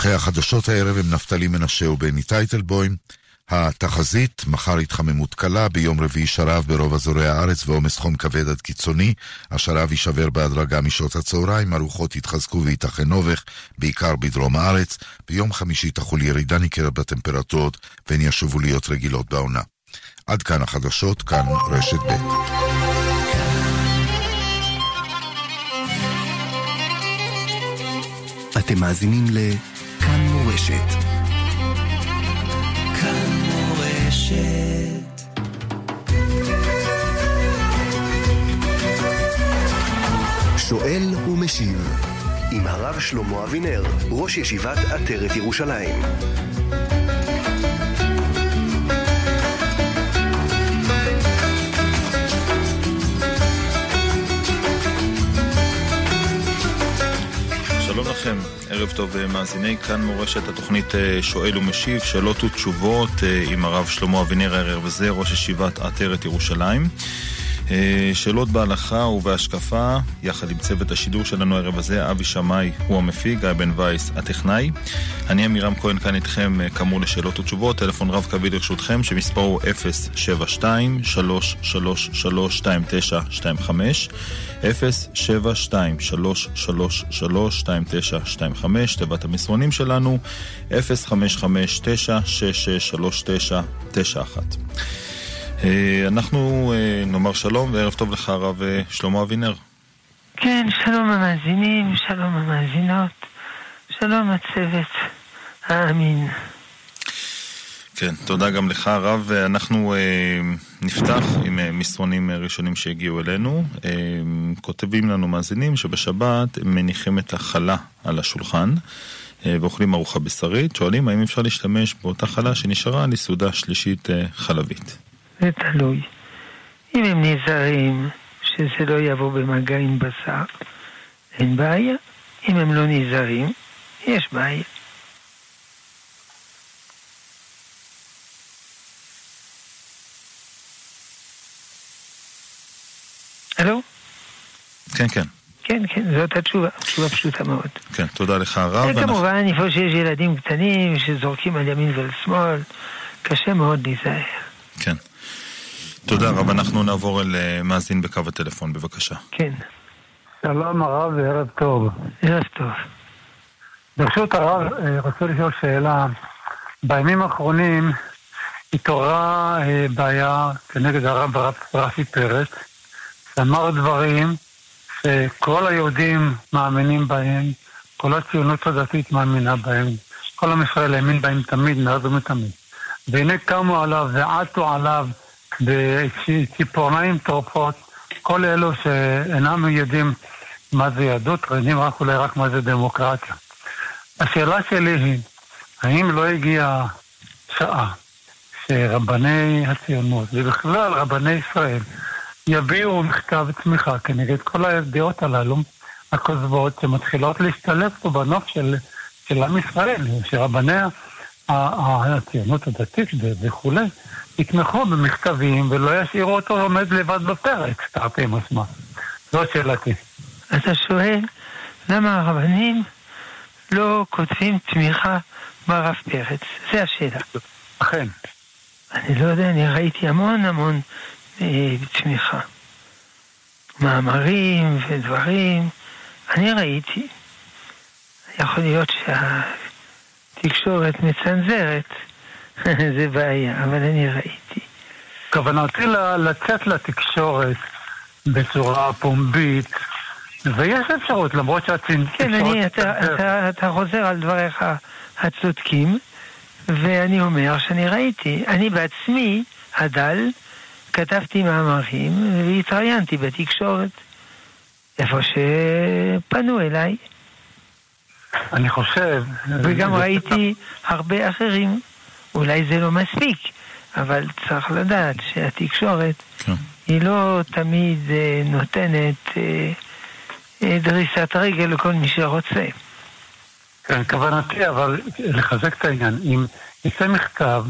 עורכי החדשות הערב הם נפתלי מנשה ובני טייטלבוים. התחזית, מחר התחממות קלה, ביום רביעי שרב ברוב אזורי הארץ ועומס חום כבד עד קיצוני. השרב יישבר בהדרגה משעות הצהריים, הרוחות יתחזקו וייתכן נובך, בעיקר בדרום הארץ. ביום חמישי תחול ירידה ניכרת בטמפרטורות, והן ישובו להיות רגילות בעונה. עד כאן החדשות, כאן רשת ב'. אתם מאזינים לכאן מורשת. שואל ומשיב עם הרב שלמה אבינר, ראש ישיבת עטרת ירושלים. שלום לכם, ערב טוב אה, מאזיני כאן מורשת התוכנית אה, שואל ומשיב, שאלות ותשובות אה, עם הרב שלמה אבינר הערב הזה, ראש ישיבת עטרת ירושלים. אה, שאלות בהלכה ובהשקפה, יחד עם צוות השידור שלנו הערב הזה, אבי שמאי הוא המפיק, גיא בן וייס הטכנאי. אני עמירם כהן כאן איתכם, אה, כאמור לשאלות ותשובות, טלפון רב קווי לרשותכם, שמספרו הוא 072-333-2925, 072-333-2925, תיבת המסרונים שלנו, 055-966-3991. אה, אנחנו אה, נאמר שלום וערב טוב לך הרב אה, שלמה אבינר. כן, שלום המאזינים, שלום המאזינות, שלום הצוות האמין. כן, תודה גם לך הרב. אנחנו אה, נפתח עם אה, מסרונים ראשונים שהגיעו אלינו. אה, כותבים לנו מאזינים שבשבת הם מניחים את החלה על השולחן. אה, ואוכלים ארוחה בשרית, שואלים האם אפשר להשתמש באותה חלה שנשארה על יסודה שלישית אה, חלבית. זה תלוי. אם הם נזהרים שזה לא יבוא במגע עם בשר, אין בעיה. אם הם לא נזהרים, יש בעיה. הלו? כן, כן. כן, כן, זאת התשובה, תשובה פשוטה מאוד. כן, תודה לך הרב. וכמובן, איפה שיש ילדים קטנים שזורקים על ימין ועל שמאל, קשה מאוד להיזהר. כן. תודה רב, אנחנו נעבור אל אה, מאזין בקו הטלפון, בבקשה. כן. שלום הרב וערב טוב. ערב טוב. ברשות הרב, אה, רוצה לשאול שאלה. בימים האחרונים התעוררה אה, בעיה כנגד הרב רפי פרץ, שאמר דברים שכל היהודים מאמינים בהם, כל הציונות הדתית מאמינה בהם, כל עם ישראל האמין בהם תמיד, מאז ומתמיד. והנה קמו עליו ועטו עליו בציפורניים טורפות, כל אלו שאינם יודעים מה זה יהדות, יודעים רק אולי רק מה זה דמוקרטיה. השאלה שלי היא, האם לא הגיעה שעה שרבני הציונות, ובכלל רבני ישראל, יביאו מכתב תמיכה כנגד כל הדעות הללו, הכוזבות, שמתחילות להשתלב פה בנוף של, של עם ישראל, שרבני הציונות הדתית וכולי, יתמכו במכתבים ולא ישאירו אותו עומד לבד בפרק, תרתי משמע. זו שאלתי. אתה שואל, למה הרבנים לא כותבים תמיכה ברב פרץ? זה השאלה. אכן. אני לא יודע, אני ראיתי המון המון אה, תמיכה. מאמרים ודברים, אני ראיתי. יכול להיות שהתקשורת מצנזרת. זה בעיה, אבל אני ראיתי. כוונתי לצאת לתקשורת בצורה פומבית, ויש אפשרות, למרות שהתקשורת... כן, אני, אתה, אתה, אתה חוזר על דבריך הצודקים, ואני אומר שאני ראיתי. אני בעצמי, הדל, כתבתי מאמרים והתראיינתי בתקשורת, איפה שפנו אליי. אני חושב... וגם ראיתי הרבה אחרים. אולי זה לא מספיק, אבל צריך לדעת שהתקשורת כן. היא לא תמיד אה, נותנת אה, אה, דריסת רגל לכל מי שרוצה. כן, כוונתי, אבל לחזק את העניין. אם יצא מכתב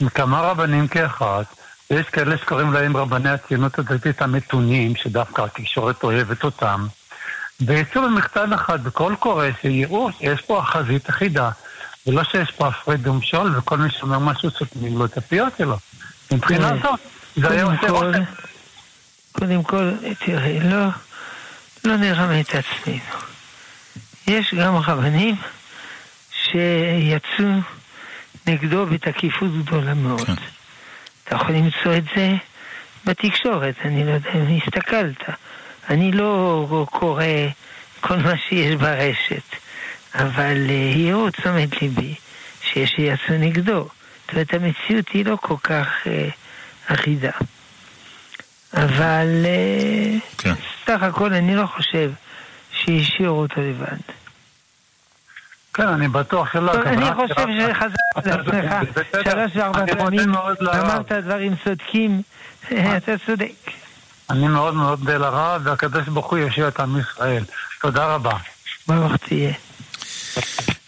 עם כמה רבנים כאחד, ויש כאלה שקוראים להם רבני הציונות הדתית המתונים, שדווקא התקשורת אוהבת אותם, ויצאו במכתב אחד בקול קורא שיראו שיש פה החזית אחידה ולא שיש פה הפרד ומשול, וכל מי שאומר משהו סותמים לו את הפיות שלו. מבחינה כן. זאת, זה היה עושה רושם. קודם כל, תראה, לא, לא נרמה את עצמנו. יש גם רבנים שיצאו נגדו בתקיפות גדולה מאוד. כן. אתה יכול למצוא את זה בתקשורת, אני לא יודע אם הסתכלת. אני לא קורא כל מה שיש ברשת, אבל אה, העירו את תשומת ליבי שיש שיצאו נגדו. זאת אומרת, המציאות היא לא כל כך אה, אחידה. אבל אה, כן. סך הכל אני לא חושב שהשאירו אותו לבד. כן, אני בטוח שלא. טוב, אני חושב שחזרת אתה לעצמך. שלוש וארבע פעמים. אמרת דברים צודקים, אתה צודק. אני מאוד מאוד מודה לרב, והקדוש ברוך הוא יושיע את עם ישראל. תודה רבה. ברוך תהיה.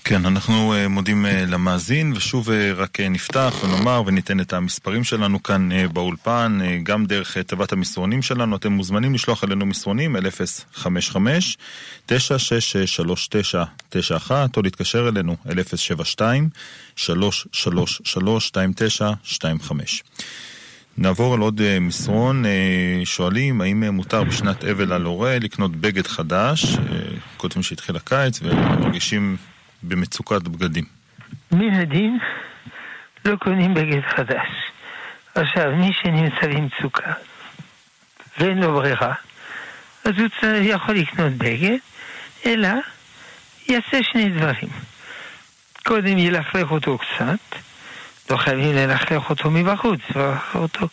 כן, אנחנו uh, מודים uh, למאזין, ושוב uh, רק נפתח ונאמר וניתן את המספרים שלנו כאן באולפן, גם דרך תיבת המסרונים שלנו, אתם מוזמנים לשלוח אלינו מסרונים אל 055-966-3991, או להתקשר אלינו אל 072-333-2925. נעבור על עוד uh, מסרון, uh, שואלים האם uh, מותר בשנת אבל על הורה לקנות בגד חדש, כותבים שהתחיל הקיץ ומרגישים במצוקת בגדים. מן הדין לא קונים בגד חדש. עכשיו, מי שנמצא במצוקה ואין לו ברירה, אז הוא יכול לקנות בגד, אלא יעשה שני דברים. קודם ילכלך אותו קצת, לא חייבים ללכלך אותו מבחוץ, ללכלך אותו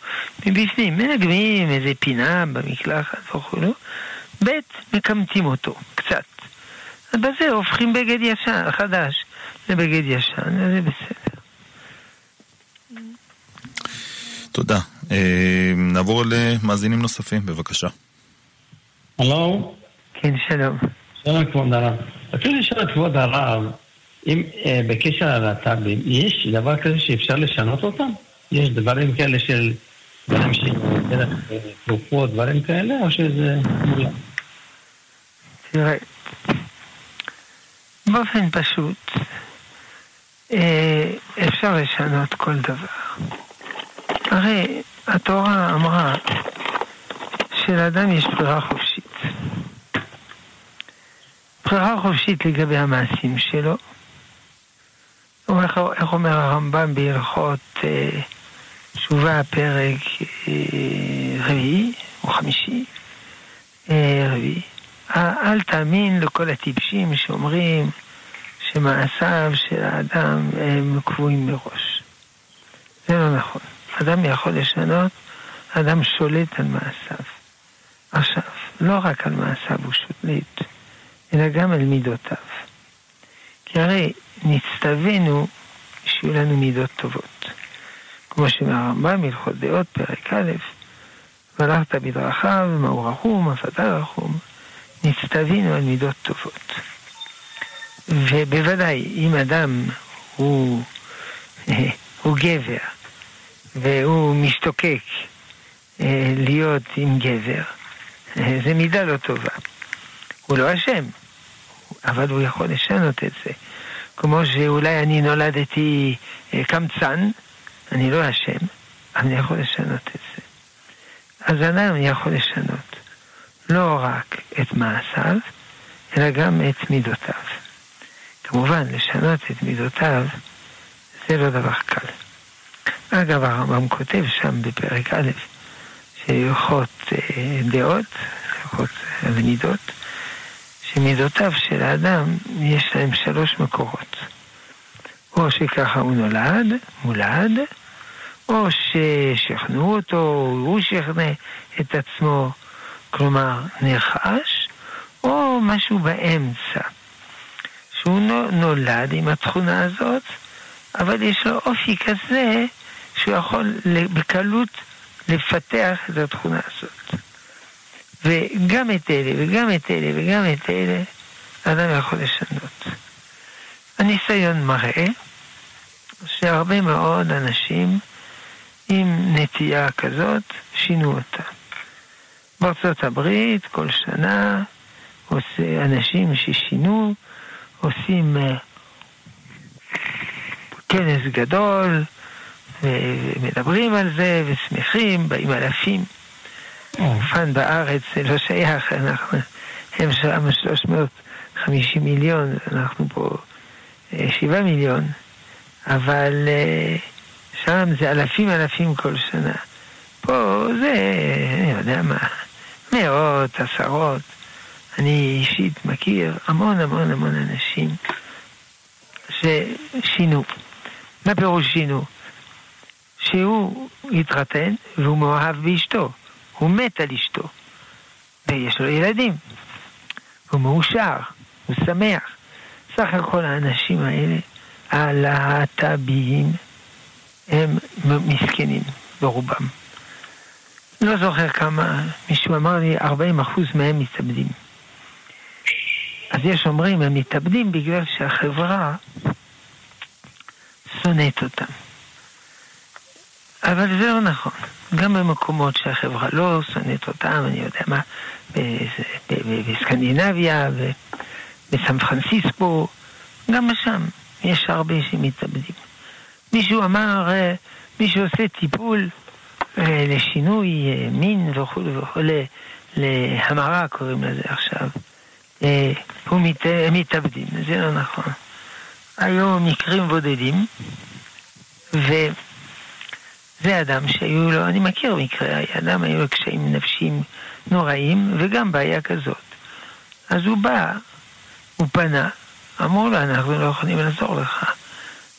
מבפנים. מנגבים איזה פינה במקלחת וכולו. ב', מקמטים אותו קצת. אז בזה הופכים בגד ישן, חדש, לבגד ישן, אז זה בסדר. תודה. אה, נעבור למאזינים נוספים, בבקשה. הלו, כן, שלום. שלום כבוד הרב. רציתי לשאול את כבוד הרב, אם אה, בקשר ללהט"בים, יש דבר כזה שאפשר לשנות אותם? יש דברים כאלה של דברים של אה, תרופות, דברים כאלה, או שזה? תראה, באופן פשוט, אה, אפשר לשנות כל דבר. הרי התורה אמרה שלאדם יש בחירה חופשית. בחירה חופשית לגבי המעשים שלו. איך, איך אומר הרמב"ם בהלכות אה, תשובה, פרק אה, רביעי או חמישי? אה, רביעי. אל תאמין לכל הטיפשים שאומרים שמעשיו של האדם הם קבועים מראש. זה לא נכון. אדם יכול לשנות, אדם שולט על מעשיו. עכשיו, לא רק על מעשיו הוא שולט, אלא גם על מידותיו. כי הרי נצטווינו שיהיו לנו מידות טובות. כמו שאומר הרמב"ם, הלכות דעות, פרק א', והלכת בדרכיו, מהו רחום, אתה רחום. נצטווינו על מידות טובות. ובוודאי, אם אדם הוא, הוא גבר והוא משתוקק אה, להיות עם גבר, אה, זה מידה לא טובה. הוא לא אשם, אבל הוא יכול לשנות את זה. כמו שאולי אני נולדתי אה, קמצן, אני לא אשם, אבל אני יכול לשנות את זה. אז אדם יכול לשנות לא רק את מעשיו, אלא גם את מידותיו. כמובן, לשנות את מידותיו זה לא דבר קל. אגב, הרמב"ם כותב שם בפרק א', שהלכות אה, דעות, הלכות על מידות, שמידותיו של האדם יש להם שלוש מקורות. או שככה הוא נולד, מולד, או ששכנעו אותו, הוא שכנע את עצמו, כלומר נרכש, או משהו באמצע, שהוא נו- נולד עם התכונה הזאת, אבל יש לו אופי כזה שהוא יכול בקלות לפתח את התכונה הזאת. וגם את אלה, וגם את אלה, וגם את אלה, האדם יכול לשנות. הניסיון מראה שהרבה מאוד אנשים עם נטייה כזאת שינו אותה. בארצות הברית כל שנה עושה, אנשים ששינו עושים אה, כנס גדול, ומדברים על זה, ושמחים, באים אלפים. כאן בארץ זה לא שייך, אנחנו, הם שם 350 מיליון, אנחנו פה 7 מיליון, אבל שם זה אלפים אלפים כל שנה. פה זה, אני יודע מה, מאות, עשרות. אני אישית מכיר המון המון המון אנשים ששינו. מה פירוש שינו? שהוא התחתן והוא מאוהב באשתו. הוא מת על אשתו. ויש לו ילדים. הוא מאושר, הוא שמח. סך הכל האנשים האלה, הלהט"ביים, הם מסכנים ברובם. לא זוכר כמה, מישהו אמר לי, 40% מהם מתאבדים. אז יש אומרים, הם מתאבדים בגלל שהחברה שונאת אותם. אבל זה לא נכון. גם במקומות שהחברה לא שונאת אותם, אני יודע מה, בסקנדינביה, בסן פרנסיסקו, גם שם יש הרבה שמתאבדים. מישהו אמר, אה, מי שעושה טיפול אה, לשינוי אה, מין וכו' וכו', להמרה קוראים לזה עכשיו, הוא מת, מתאבדים, זה לא נכון. היו מקרים בודדים, וזה אדם שהיו לו, אני מכיר מקרה, אדם היו לו קשיים נפשיים נוראים, וגם בעיה כזאת. אז הוא בא, הוא פנה, אמרו לו, אנחנו לא יכולים לעזור לך.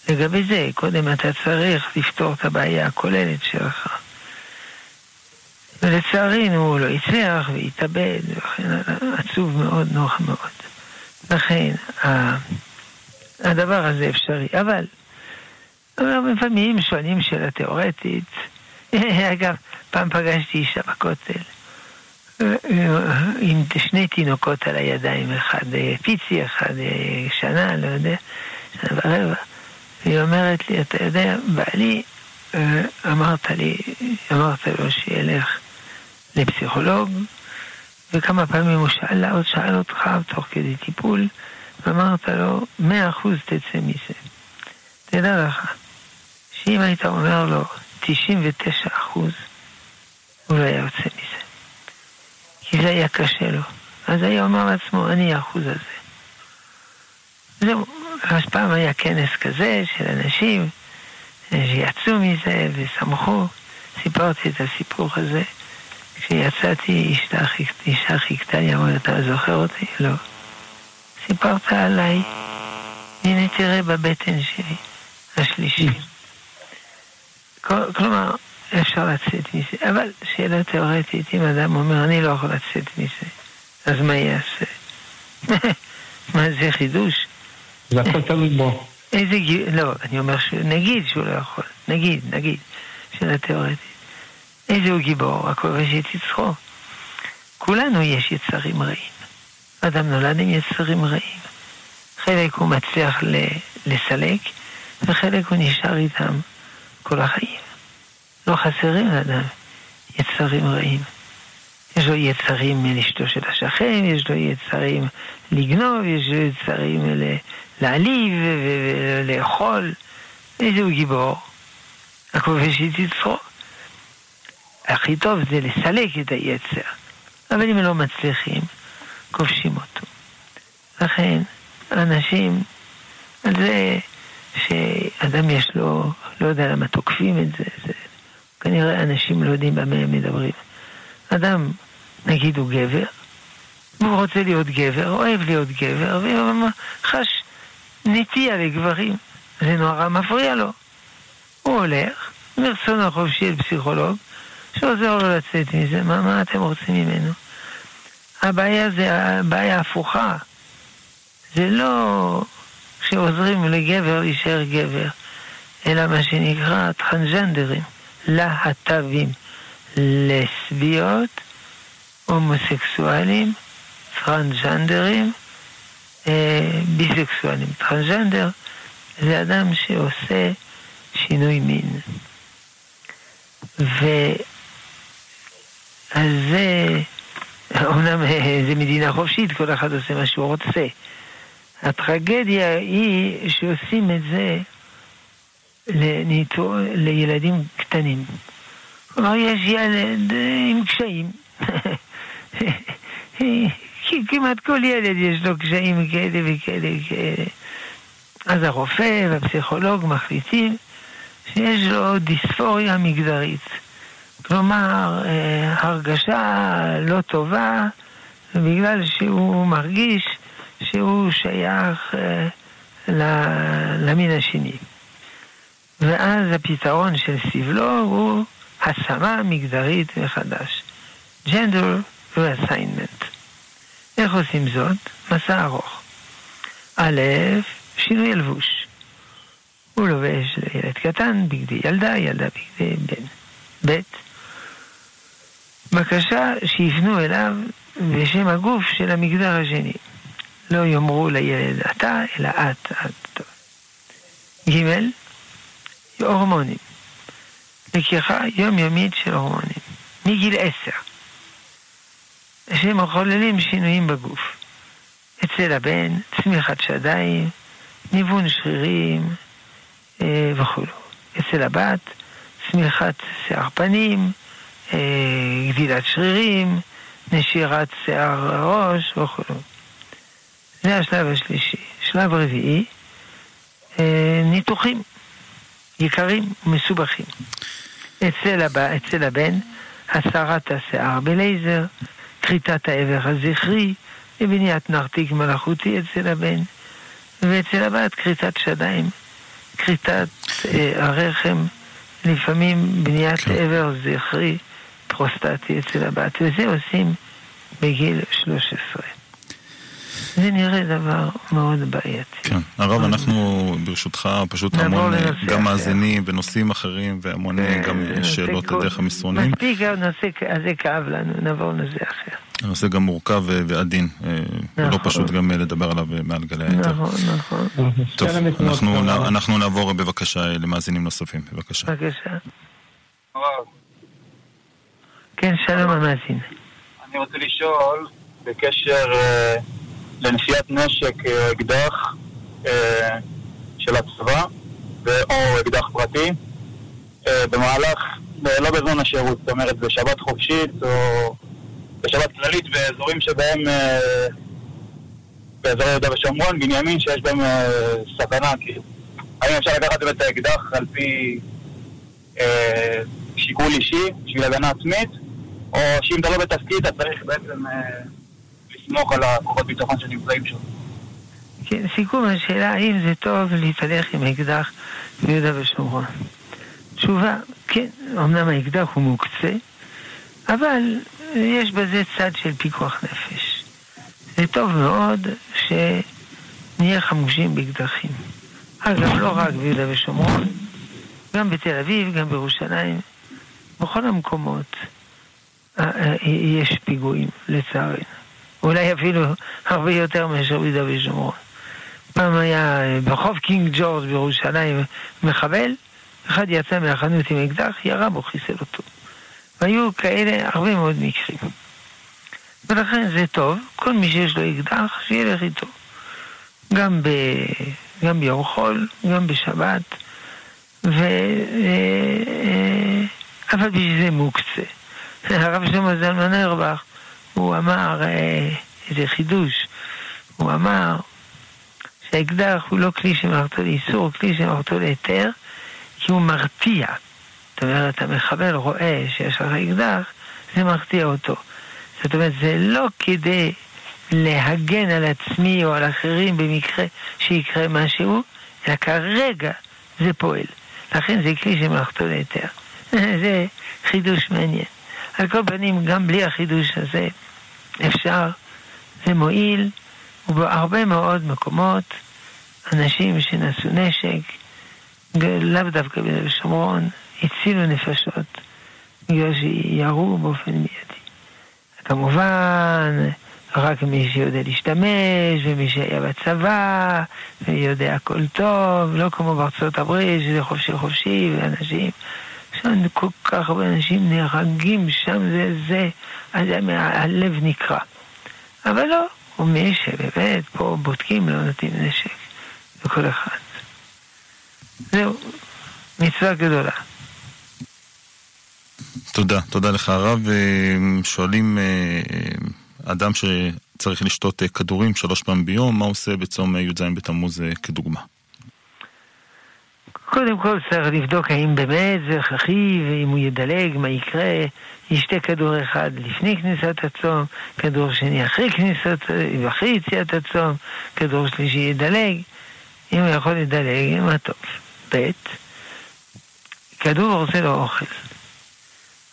לגבי זה, קודם אתה צריך לפתור את הבעיה הכוללת שלך. ולצערנו הוא לא הצליח והתאבד, וכן עצוב מאוד, נוח מאוד. לכן, הדבר הזה אפשרי. אבל לפעמים שואלים שאלה תיאורטית. אגב, פעם פגשתי אישה בכותל עם שני תינוקות על הידיים, אחד פיצי, אחד שנה, לא יודע, שנה ורבע. והיא אומרת לי, אתה יודע, בעלי, אמרת לי, אמרת לו שילך לפסיכולוג, וכמה פעמים הוא שאל, עוד שאל אותך תוך כדי טיפול, ואמרת לו, מאה אחוז תצא מזה. תדע לך, שאם היית אומר לו 99 אחוז, הוא לא היה יוצא מזה. כי זה היה קשה לו. אז היה אומר לעצמו, אני האחוז הזה. זהו, אז פעם היה כנס כזה של אנשים שיצאו מזה ושמחו. סיפרתי את הסיפור הזה. כשיצאתי, אישה חיכתה לי, אמרה, אתה זוכר אותי? לא. סיפרת עליי, הנה תראה בבטן שלי, השלישי. כלומר, אפשר לצאת מזה, אבל שאלה תיאורטית, אם אדם אומר, אני לא יכול לצאת מזה, אז מה יעשה? מה זה חידוש? זה הכל תלוי בו. איזה גיל, לא, אני אומר, נגיד שהוא לא יכול, נגיד, נגיד, שאלה תיאורטית. איזה הוא גיבור, הכובש את יצחו. כולנו יש יצרים רעים. אדם נולד עם יצרים רעים. חלק הוא מצליח לסלק, וחלק הוא נשאר איתם כל החיים. לא חסרים לאדם יצרים רעים. יש לו יצרים לאשתו של השכן, יש לו יצרים לגנוב, יש לו יצרים להעליב ולאכול. איזה הוא גיבור? הכובש את יצרו. הכי טוב זה לסלק את היצר, אבל אם לא מצליחים, כובשים אותו. לכן, אנשים, על זה שאדם יש לו, לא יודע למה תוקפים את זה, זה כנראה אנשים לא יודעים במה הם מדברים. אדם, נגיד הוא גבר, והוא רוצה להיות גבר, אוהב להיות גבר, והוא חש נטייה לגברים, זה נורא מפריע לו. הוא הולך, מרצון החופשי אל פסיכולוג, שעוזר לו לצאת מזה, מה, מה אתם רוצים ממנו? הבעיה זה הבעיה הפוכה. זה לא שעוזרים לגבר להישאר גבר, אלא מה שנקרא טרנסג'נדרים, להט"בים, לסביות, הומוסקסואלים, טרנסג'נדרים, אה, ביסקסואלים. טרנסג'נדר זה אדם שעושה שינוי מין. ו... אז זה, אומנם אה, זה מדינה חופשית, כל אחד עושה מה שהוא רוצה. הטרגדיה היא שעושים את זה לניתור, לילדים קטנים. כלומר, יש ילד עם קשיים. כי כמעט כל ילד יש לו קשיים כאלה וכאלה וכאלה. אז הרופא והפסיכולוג מחליטים שיש לו דיספוריה מגדרית. כלומר, אה, הרגשה לא טובה בגלל שהוא מרגיש שהוא שייך אה, למין השני. ואז הפתרון של סבלו הוא השמה מגדרית מחדש. gender reassignment. איך עושים זאת? מסע ארוך. א', שינוי לבוש. הוא לובש ילד קטן, בגדי ילדה, ילדה בגדי בן. ב', בקשה שיפנו אליו בשם הגוף של המגדר השני. לא יאמרו לילד אתה, אלא את, את. ג', הורמונים. לקיחה יומיומית של הורמונים. מגיל עשר. שמחוללים שינויים בגוף. אצל הבן, צמיחת שדיים, ניוון שרירים אה, וכו'. אצל הבת, צמיחת שיער פנים, אה, גדילת שרירים, נשירת שיער הראש וכו'. זה השלב השלישי. שלב רביעי, אה, ניתוחים יקרים ומסובכים. אצל, הבא, אצל הבן, הסרת השיער בלייזר, כריתת האבר הזכרי, לבניית נרתיק מלאכותי אצל הבן, ואצל הבת כריתת שדיים, כריתת אה, הרחם, לפעמים בניית כן. אבר זכרי פרוסטטי אצל הבת, וזה עושים בגיל 13. זה נראה דבר מאוד בעייתי. כן. הרב, אנחנו ברשותך פשוט המון אה, גם מאזינים ונושאים אחרים והמון אה, גם שאלות דרך המסרונים. מספיק הנושא הזה כאב לנו, נעבור לנושא אחר. הנושא גם מורכב ועדין, אה, ולא נכון. פשוט גם לדבר עליו מעל גלי היתר. נכון, נכון. טוב, אנחנו נעבור בבקשה למאזינים נוספים, בבקשה. בבקשה. כן, שלום המאזין. אני רוצה לשאול בקשר לנשיאת נשק אה, אקדח אה, של הצבא או אקדח פרטי אה, במהלך, לא בזמן השירות, זאת אומרת בשבת חופשית או בשבת כללית באזורים שבהם באזורי יהודה ושומרון, בנימין, שיש בהם סכנה, כאילו. האם אפשר לקחת את האקדח על פי שיקול אישי בשביל הגנה עצמית, או שאם אתה לא בתפקיד אתה צריך בעצם... לסמוך על הכוחות ביטחון שנמצאים שם. כן, סיכום השאלה האם זה טוב להתהלך עם אקדח ביהודה ושומרון. תשובה, כן, אמנם האקדח הוא מוקצה, אבל יש בזה צד של פיקוח נפש. זה טוב מאוד שנהיה חמושים באקדחים. אגב, לא רק ביהודה ושומרון, גם בתל אביב, גם בירושלים, בכל המקומות אה, אה, יש פיגועים, לצערנו. אולי אפילו הרבה יותר מאשר ביהודה ושומרון. פעם היה אה, ברחוב קינג ג'ורג' בירושלים מחבל, אחד יצא מהחנות עם אקדח, ירה בו, חיסל אותו. והיו כאלה הרבה מאוד מקרים. ולכן זה טוב, כל מי שיש לו אקדח, שילך איתו. גם, ב... גם ביום חול, גם בשבת, ו... אה, אה, אבל בשביל זה מוקצה. הרב שלמה זלמן ארבך הוא אמר אה, איזה חידוש. הוא אמר שהאקדח הוא לא כלי שמרתו לאיסור, הוא כלי שמרתו להיתר, כי הוא מרתיע. זאת אומרת, המחבל רואה שיש לך אקדח, זה מרתיע אותו. זאת אומרת, זה לא כדי להגן על עצמי או על אחרים במקרה שיקרה משהו, אלא כרגע זה פועל. לכן זה כלי שמלאכתו להיתר. זה חידוש מעניין. על כל פנים, גם בלי החידוש הזה, אפשר, זה מועיל, ובהרבה מאוד מקומות אנשים שנשאו נשק, לאו דווקא בשומרון, הצילו נפשות בגלל שירו באופן מיידי. כמובן, רק מי שיודע להשתמש, ומי שהיה בצבא, ויודע הכל טוב, לא כמו בארצות הברית, שזה חופשי חופשי, ואנשים, שם כל כך הרבה אנשים נהרגים שם זה זה, אז הלב נקרע. אבל לא, הוא מי שבאמת פה בודקים, לא נותנים נשק לכל אחד. זהו. מצווה גדולה. תודה, תודה לך הרב. שואלים אדם שצריך לשתות כדורים שלוש פעמים ביום, מה עושה בצום י"ז בתמוז כדוגמה? קודם כל צריך לבדוק האם באמת זה הכרחי, ואם הוא ידלג, מה יקרה. ישתה כדור אחד לפני כניסת הצום, כדור שני אחרי כניסת, אחרי יציאת הצום, כדור שלישי ידלג. אם הוא יכול לדלג, מה טוב. ב', כדור זה לא אוכל.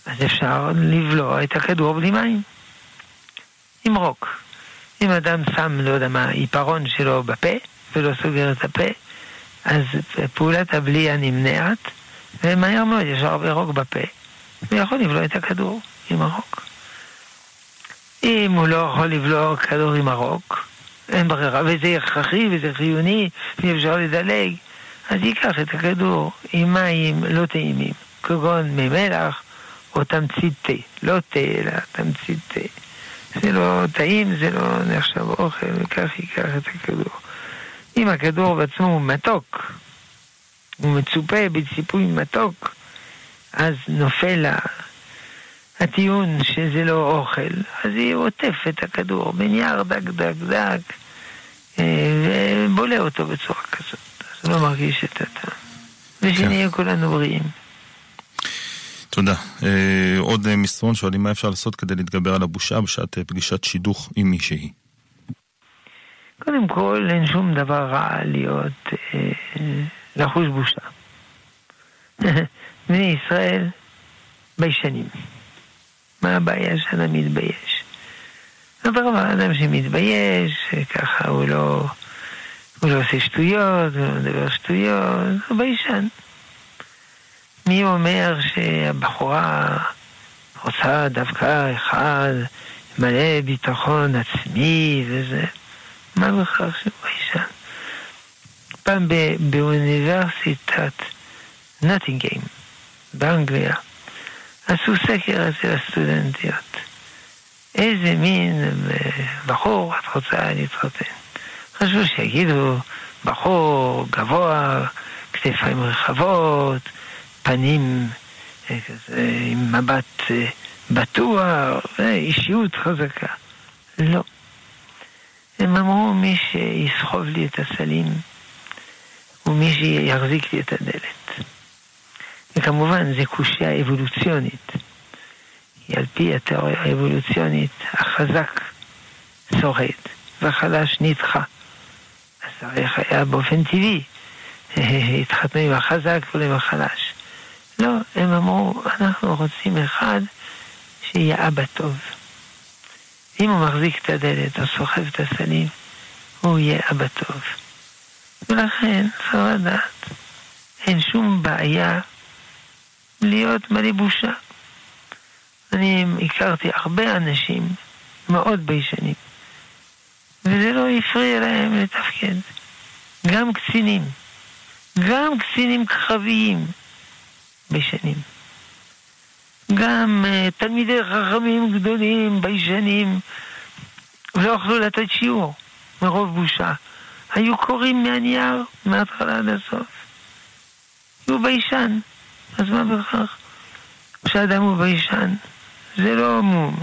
אז אפשר לבלוע את הכדור בלי מים. עם רוק. אם אדם שם, לא יודע מה, עיפרון שלו בפה, ולא סוגר את הפה, אז פעולת הבליעה נמנעת, ומהר מאוד יש הרבה רוק בפה, ויכול לבלוע את הכדור עם הרוק. אם הוא לא יכול לבלוע כדור עם הרוק, אין ברירה, וזה הכרחי וזה חיוני, ואי אפשר לדלג, אז ייקח את הכדור עם מים לא טעימים, כגון מי מלח או תמצית תה, לא תה אלא תמצית תה. זה לא טעים, זה לא נחשב אוכל, וכך ייקח את הכדור. אם הכדור בעצמו הוא מתוק, הוא מצופה בציפוי מתוק, אז נופל הטיעון שזה לא אוכל, אז היא עוטף את הכדור בנייר דק דק דק אה, ובולע אותו בצורה כזאת, אז לא מרגיש את הטעם. ושנהיה כן. כולנו בריאים. תודה. אה, עוד אה, מסרון שואלים מה אפשר לעשות כדי להתגבר על הבושה בשעת פגישת שידוך עם מישהי. קודם כל, אין שום דבר רע להיות אה, לחוש בושה. בני ישראל ביישנים. מה הבעיה שאדם מתבייש? אבל אדם שמתבייש, ככה הוא לא, הוא לא עושה שטויות, הוא לא מדבר שטויות, הוא ביישן. מי אומר שהבחורה רוצה דווקא אחד מלא ביטחון עצמי וזה? מה בכך ביישן? פעם באוניברסיטת נוטינגיים באנגליה עשו סקר אצל הסטודנטיות. איזה מין אה, בחור את רוצה להתחתן? חשבו שיגידו בחור גבוה, כתפיים רחבות, פנים אה, עם מבט אה, בטוח, אישיות חזקה. לא. הם אמרו מי שיסחוב לי את הסלים ומי שיחזיק לי את הדלת. וכמובן זה קושייה אבולוציונית. על פי התיאוריה האבולוציונית החזק שורד והחלש נדחה. אז צריך היה באופן טבעי להתחתן עם החזק ולא עם החלש. לא, הם אמרו, אנחנו רוצים אחד שיהיה אבא טוב. אם הוא מחזיק את הדלת או סוחב את הסלים, הוא יהיה אבא טוב. ולכן, צריך לדעת, אין שום בעיה להיות מלא בושה. אני הכרתי הרבה אנשים מאוד ביישנים, וזה לא הפריע להם לתפקד. גם קצינים, גם קצינים קרביים ביישנים. גם uh, תלמידי חכמים גדולים, ביישנים, לא יכלו לתת שיעור מרוב בושה. היו קוראים מהנייר מההתחלה עד הסוף. היו ביישן, אז מה בכך? כשאדם הוא ביישן, זה לא מום.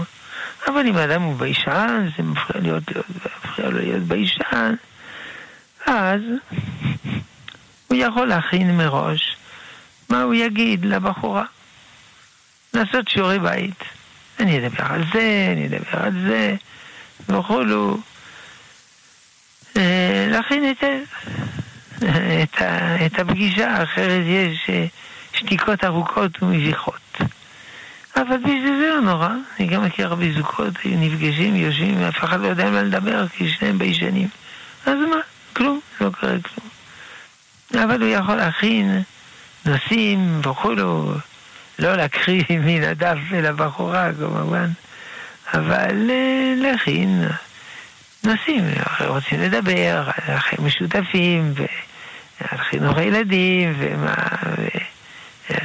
אבל אם אדם הוא ביישן, זה מפריע, להיות, מפריע להיות ביישן, אז הוא יכול להכין מראש מה הוא יגיד לבחורה. לעשות שיעורי בית. אני אדבר על זה, אני אדבר על זה, וכולו. אה, להכין היטב את, את הפגישה, אחרת יש אה, שתיקות ארוכות ומביכות. אבל בשביל זה לא נורא, אני גם מכיר הרבה זוגות, נפגשים, יושבים, אף אחד לא יודע מה לדבר, כי שניהם ביישנים. אז מה? כלום, לא קרה כלום. אבל הוא יכול להכין נושאים וכולו, לא להקריא מן הדף אל הבחורה כמובן, אבל אה, להכין נושאים, רוצים לדבר על החיים משותפים ועל חינוך הילדים ומה...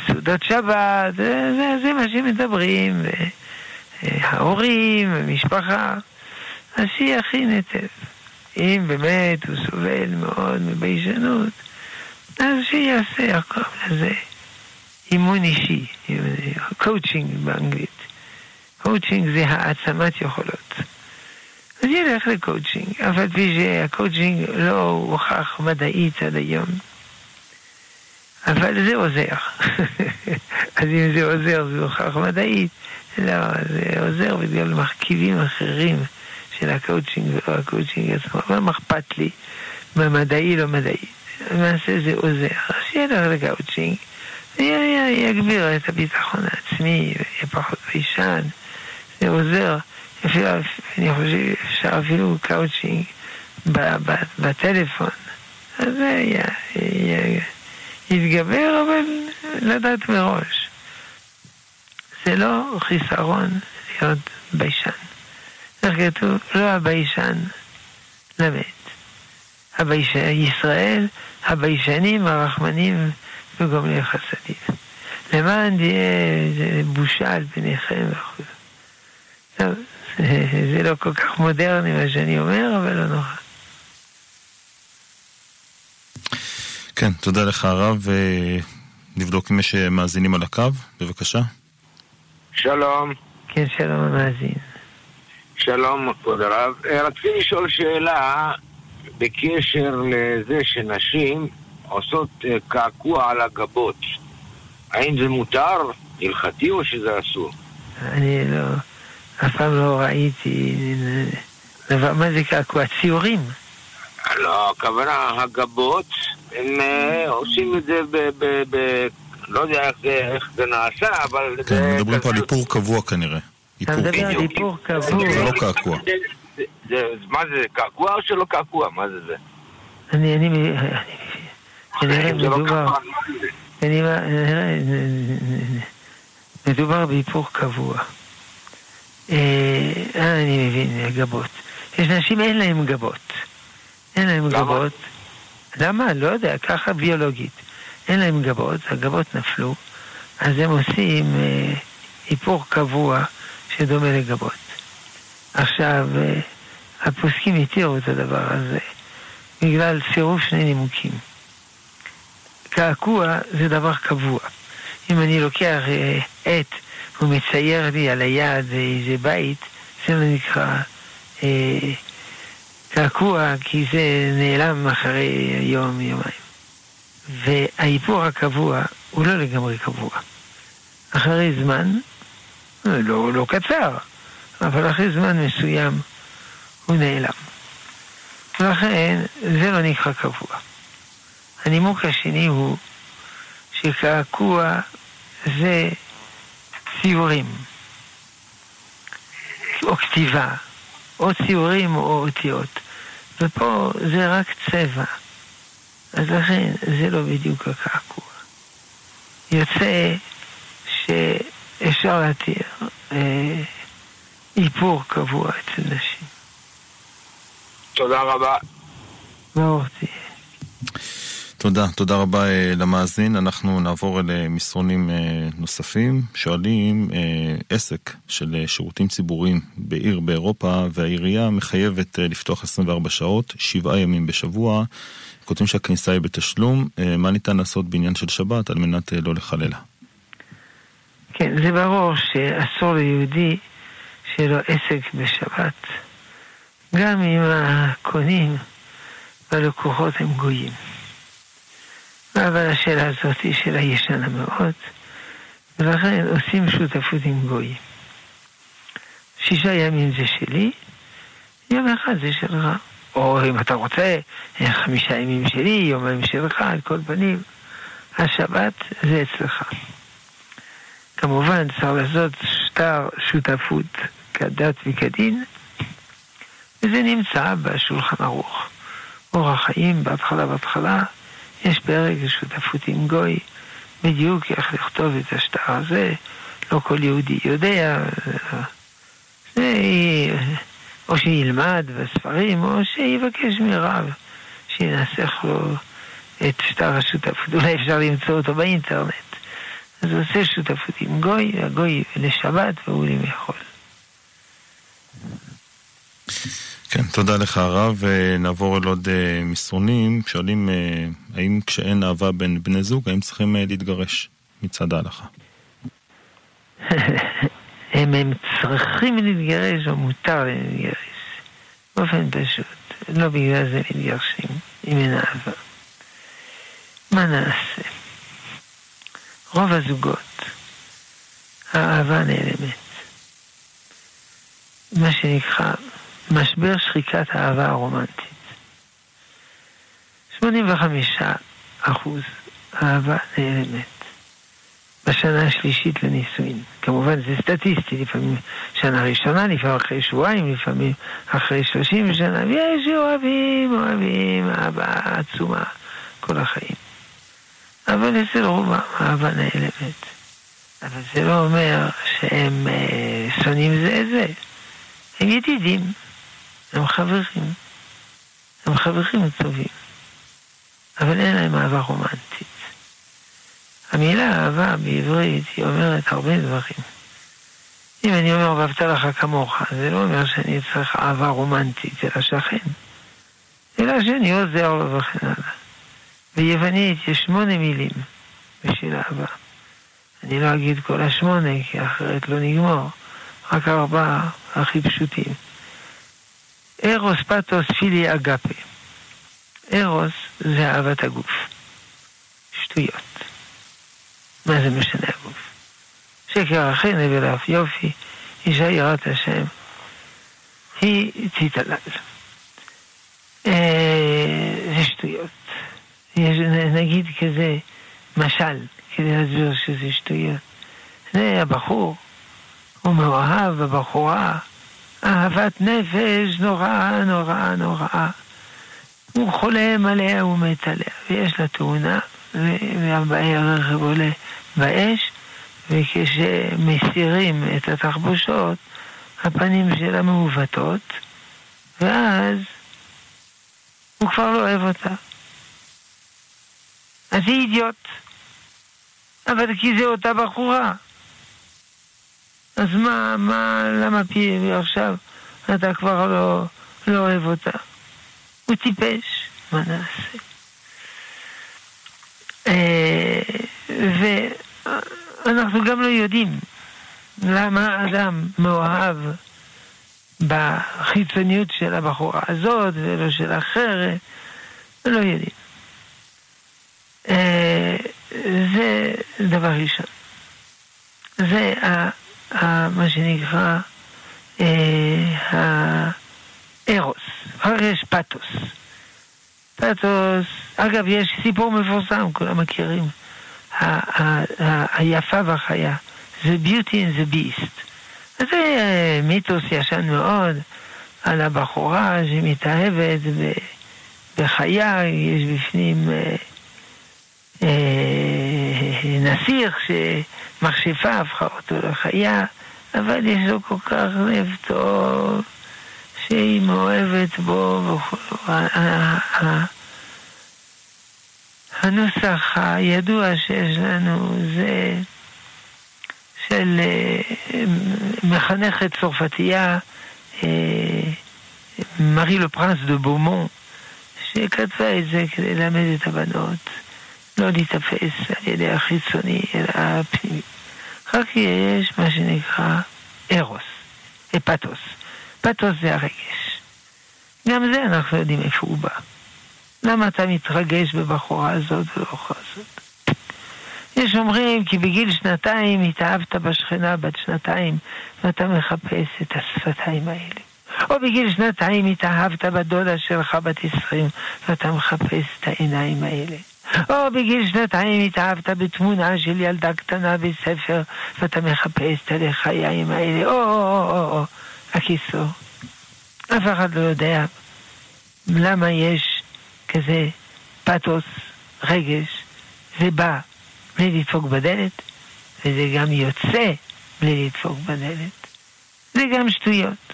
סעודות שבת, זה, זה, זה מה שמדברים, וההורים, המשפחה, אז שיכין היטב. אם באמת הוא סובל מאוד מביישנות, אז שיעשה הכל לזה אימון אישי, קואוצ'ינג באנגלית. קואוצ'ינג זה העצמת יכולות. אז ילך לקואוצ'ינג, אף על שהקואוצ'ינג לא הוכח מדעית עד היום. אבל זה עוזר. אז אם זה עוזר, זה הוכח מדעית. לא, זה עוזר בגלל מרכיבים אחרים של הקואוצ'ינג ולא הקואוצ'ינג עצמו. אבל מה אכפת לי? מה מדעי לא מדעי. למעשה זה עוזר. אז שילך לקואוצ'ינג, יגביר את הביטחון העצמי, יהיה פחות ביישן, זה עוזר. אפילו, אני חושב שאפשר אפילו קאוצ'ינג בטלפון. אז זה יתגבר, אבל לדעת מראש. זה לא חיסרון להיות ביישן. איך כתוב? לא הביישן למד. הבייש... ישראל, הביישנים, הרחמנים וגומלי חסדים. למען תהיה בושה על פניכם וכו'. טוב, זה לא כל כך מודרני מה שאני אומר, אבל לא נורא. כן, תודה לך הרב. נבדוק אם יש מאזינים על הקו, בבקשה. שלום. כן, שלום המאזין. שלום, כבוד הרב. רציתי לשאול שאלה בקשר לזה שנשים עושות קעקוע על הגבות. האם זה מותר, הלכתי, או שזה אסור? אני לא... אף פעם לא ראיתי דבר, מה זה קעקוע? ציורים? לא, הכוונה, הגבות, הם עושים את זה ב... ב, ב לא יודע איך זה, איך זה נעשה, אבל... כן, זה... מדברים פה על איפור קבוע כנראה. אתה מדבר על איפור קבוע. זה לא קעקוע. מה זה, קעקוע או שלא קעקוע? מה זה זה? אני, אני, מדובר, באיפור קבוע. אה, אני מבין, גבות. יש נשים אין להם גבות. אין להם למה? גבות. למה? לא יודע, ככה ביולוגית. אין להם גבות, הגבות נפלו, אז הם עושים אה, היפוך קבוע שדומה לגבות. עכשיו, אה, הפוסקים התירו את הדבר הזה בגלל צירוף שני נימוקים. קעקוע זה דבר קבוע. אם אני לוקח אה, עט ומצייר לי על היד איזה בית, זה לא נקרא אה, קעקוע, כי זה נעלם אחרי יום, יומיים. והאיפור הקבוע הוא לא לגמרי קבוע. אחרי זמן, לא, לא קצר, אבל אחרי זמן מסוים הוא נעלם. ולכן זה לא נקרא קבוע. הנימוק השני הוא שקעקוע זה ציורים, או כתיבה, או ציורים או אותיות, ופה זה רק צבע. אז לכן זה לא בדיוק הקעקוע. יוצא שאפשר להתיר אה, איפור קבוע אצל נשים. תודה רבה. ברור תהיה. תודה, תודה רבה אה, למאזין. אנחנו נעבור אל אה, מסרונים אה, נוספים. שואלים, עסק של שירותים ציבוריים בעיר באירופה, והעירייה מחייבת לפתוח 24 שעות, שבעה ימים בשבוע. כותבים שהכניסה היא בתשלום. מה ניתן לעשות בעניין של שבת על מנת לא לחללה? כן, זה ברור שאסור ליהודי שיהיה לו עסק בשבת, גם אם הקונים והלקוחות הם גויים. אבל השאלה הזאת היא שאלה ישנה מאוד, ולכן עושים שותפות עם גויים. שישה ימים זה שלי, יום אחד זה שלך. או אם אתה רוצה, חמישה ימים שלי, יומיים שלך, על כל פנים, השבת זה אצלך. כמובן צריך לעשות שטר שותפות כדת וכדין, וזה נמצא בשולחן ערוך. אורח חיים, בהתחלה בהתחלה, יש פרק שותפות עם גוי, בדיוק איך לכתוב את השטר הזה, לא כל יהודי יודע, זה, או שילמד בספרים, או שיבקש מרב שינסח לו את שטר השותפות. אולי אפשר למצוא אותו באינטרנט. אז הוא עושה שותפות עם גוי, הגוי לשבת והוא למאכול. כן, תודה לך הרב. נעבור אל עוד מסרונים. שואלים האם כשאין אהבה בין בני זוג, האם צריכים להתגרש? מצד ההלכה? הם, הם צריכים להתגרש או מותר להתגרש. באופן פשוט. לא בגלל זה מתגרשים, אם אין אהבה. מה נעשה? רוב הזוגות, האהבה נעלמת. מה שנקרא משבר שחיקת האהבה הרומנטית. 85 אחוז אהבה נעלמת. בשנה השלישית לנישואין. כמובן זה סטטיסטי, לפעמים שנה ראשונה, לפעמים אחרי שבועיים, לפעמים אחרי שלושים שנה, ויש אוהבים, אוהבים, אהבה עצומה כל החיים. אבל אצל רובם אהבה נעלמת. אבל זה לא אומר שהם אה, שונאים זה את זה. הם ידידים, הם חברים, הם חברים טובים, אבל אין להם אהבה רומנטית. המילה אהבה בעברית היא אומרת הרבה דברים. אם אני אומר ואהבת לך כמוך, זה לא אומר שאני צריך אהבה רומנטית אל השכן, אלא שאני עוזר לו וכן הלאה. ביוונית יש שמונה מילים בשביל אהבה. אני לא אגיד כל השמונה, כי אחרת לא נגמור. רק ארבעה הכי פשוטים. ארוס פטוס פילי אגפה. ארוס זה אהבת הגוף. שטויות. מה זה משנה הגוף? שקר אחרי נבל אף יופי, אישה יראת השם, היא. אה, זה שטויות. יש, נגיד כזה משל, כדי להסביר שזה שטויות. זה הבחור, הוא מאוהב בבחורה, אהבת נפש נורא נורא נורא. הוא חולם עליה, הוא מת עליה, ויש לה תאונה, והבעיה הרכב עולה באש, וכשמסירים את התחבושות, הפנים שלה מעוותות, ואז הוא כבר לא אוהב אותה. אז היא אידיוט. אבל כי זה אותה בחורה. אז מה, מה, למה פי עכשיו אתה כבר לא, לא אוהב אותה? הוא טיפש, מה נעשה? אה, ואנחנו גם לא יודעים למה אדם מאוהב בחיצוניות של הבחורה הזאת ולא של אחרת, לא יודעים. אה, זה דבר ראשון. זה מה שנקרא אה, הארוס. אחר יש פתוס. פתוס, אגב, יש סיפור מפורסם, כולם מכירים. היפה והחיה. זה beauty and the beast. זה אה, מיתוס ישן מאוד על הבחורה שמתאהבת בחיה, יש בפנים אה, אה, נסיך שמכשפה הפכה אותו לחיה, אבל יש לו כל כך לב טוב שהיא מאוהבת בו וכו'. הנוסח הידוע שיש לנו זה של אה, מחנכת צרפתייה, אה, מארי לפרנס דה בומון, שכתבה את זה כדי ללמד את הבנות לא להיתפס על ידי החיצוני אלא הפנימי. רק יש מה שנקרא ארוס, פתוס. פתוס זה הרגש. גם זה אנחנו יודעים איפה הוא בא. למה אתה מתרגש בבחורה הזאת ולא הזאת? יש אומרים כי בגיל שנתיים התאהבת בשכנה בת שנתיים ואתה מחפש את השפתיים האלה. או בגיל שנתיים התאהבת בדודה שלך בת עשרים ואתה מחפש את העיניים האלה. או בגיל שנתיים התאהבת בתמונה של ילדה קטנה בספר ואתה מחפש את הלחיים האלה. או, או, או, או, הקיסור. אף אחד לא יודע למה יש כזה פתוס, רגש, זה בא בלי לדפוק בדלת, וזה גם יוצא בלי לדפוק בדלת. זה גם שטויות.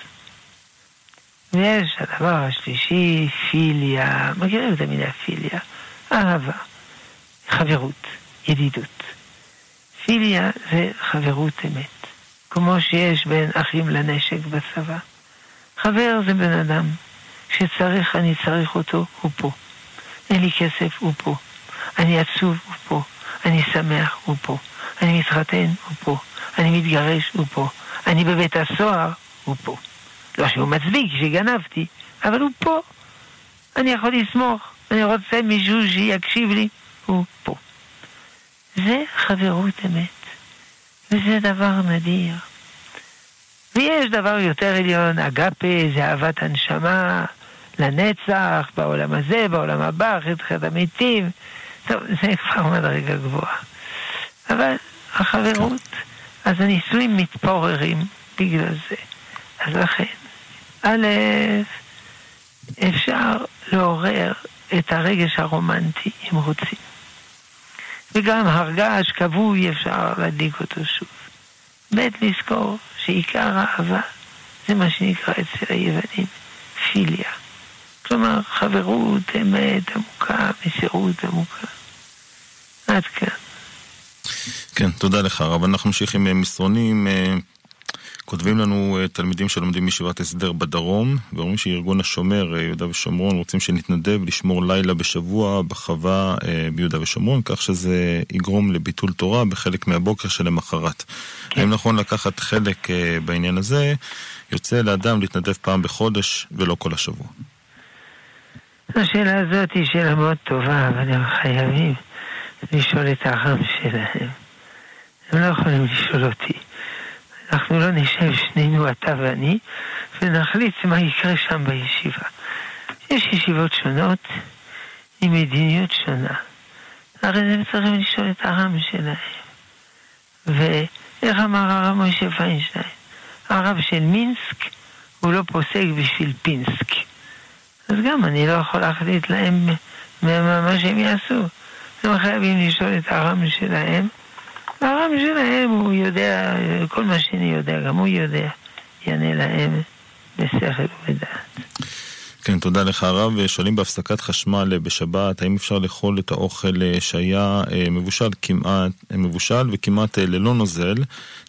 ויש הדבר השלישי, פיליה, מכירים את המילה פיליה? אהבה, חברות, ידידות. פיליה זה חברות אמת, כמו שיש בין אחים לנשק בצבא. חבר זה בן אדם, כשצריך אני צריך אותו, הוא פה. אין לי כסף, הוא פה. אני עצוב, הוא פה. אני שמח, הוא פה. אני מתחתן, הוא פה. אני מתגרש, הוא פה. אני בבית הסוהר, הוא פה. לא שהוא מצדיק שגנבתי, אבל הוא פה. אני יכול לסמוך, אני רוצה מישהו שיקשיב לי, הוא פה. זה חברות אמת, וזה דבר נדיר. ויש דבר יותר עליון, אגפה זה אהבת הנשמה לנצח, בעולם הזה, בעולם הבא, תחילת המתים. טוב, זה כבר מדרגה גבוהה. אבל החברות, אז הנישואים מתפוררים בגלל זה. אז לכן, א', אפשר לעורר את הרגש הרומנטי אם רוצים. וגם הרגש כבוי אפשר להדליק אותו שוב. ב' לזכור שעיקר האהבה זה מה שנקרא אצל היוונים פיליה. כלומר, חברות, אמת עמוקה, מסירות עמוקה. עד כאן. כן, תודה לך הרב. אנחנו נמשיך עם אה, מסרונים. אה, כותבים לנו אה, תלמידים שלומדים בישיבת הסדר בדרום, ואומרים שארגון השומר, יהודה ושומרון, רוצים שנתנדב לשמור לילה בשבוע בחווה ביהודה ושומרון, כך שזה יגרום לביטול תורה בחלק מהבוקר שלמחרת. כן. האם נכון לקחת חלק בעניין הזה? יוצא לאדם להתנדב פעם בחודש ולא כל השבוע. השאלה הזאת היא שאלה מאוד טובה, אבל הם חייבים לשאול את העם שלהם. הם לא יכולים לשאול אותי. אנחנו לא נשב שנינו, אתה ואני, ונחליט מה יקרה שם בישיבה. יש ישיבות שונות עם מדיניות שונה. הרי הם צריכים לשאול את העם שלהם. ואיך אמר הרב משה פיינשטיין? הרב של מינסק הוא לא פוסק בשביל פינסק. אז גם אני לא יכול להחליט להם מה שהם יעשו. הם חייבים לשאול את הרם שלהם. הרם שלהם, הוא יודע, כל מה שאני יודע, גם הוא יודע, יענה להם בשכל ובדעת. כן, תודה לך הרב. שואלים בהפסקת חשמל בשבת, האם אפשר לאכול את האוכל אה, שהיה אה, מבושל כמעט, אה, מבושל וכמעט ללא נוזל,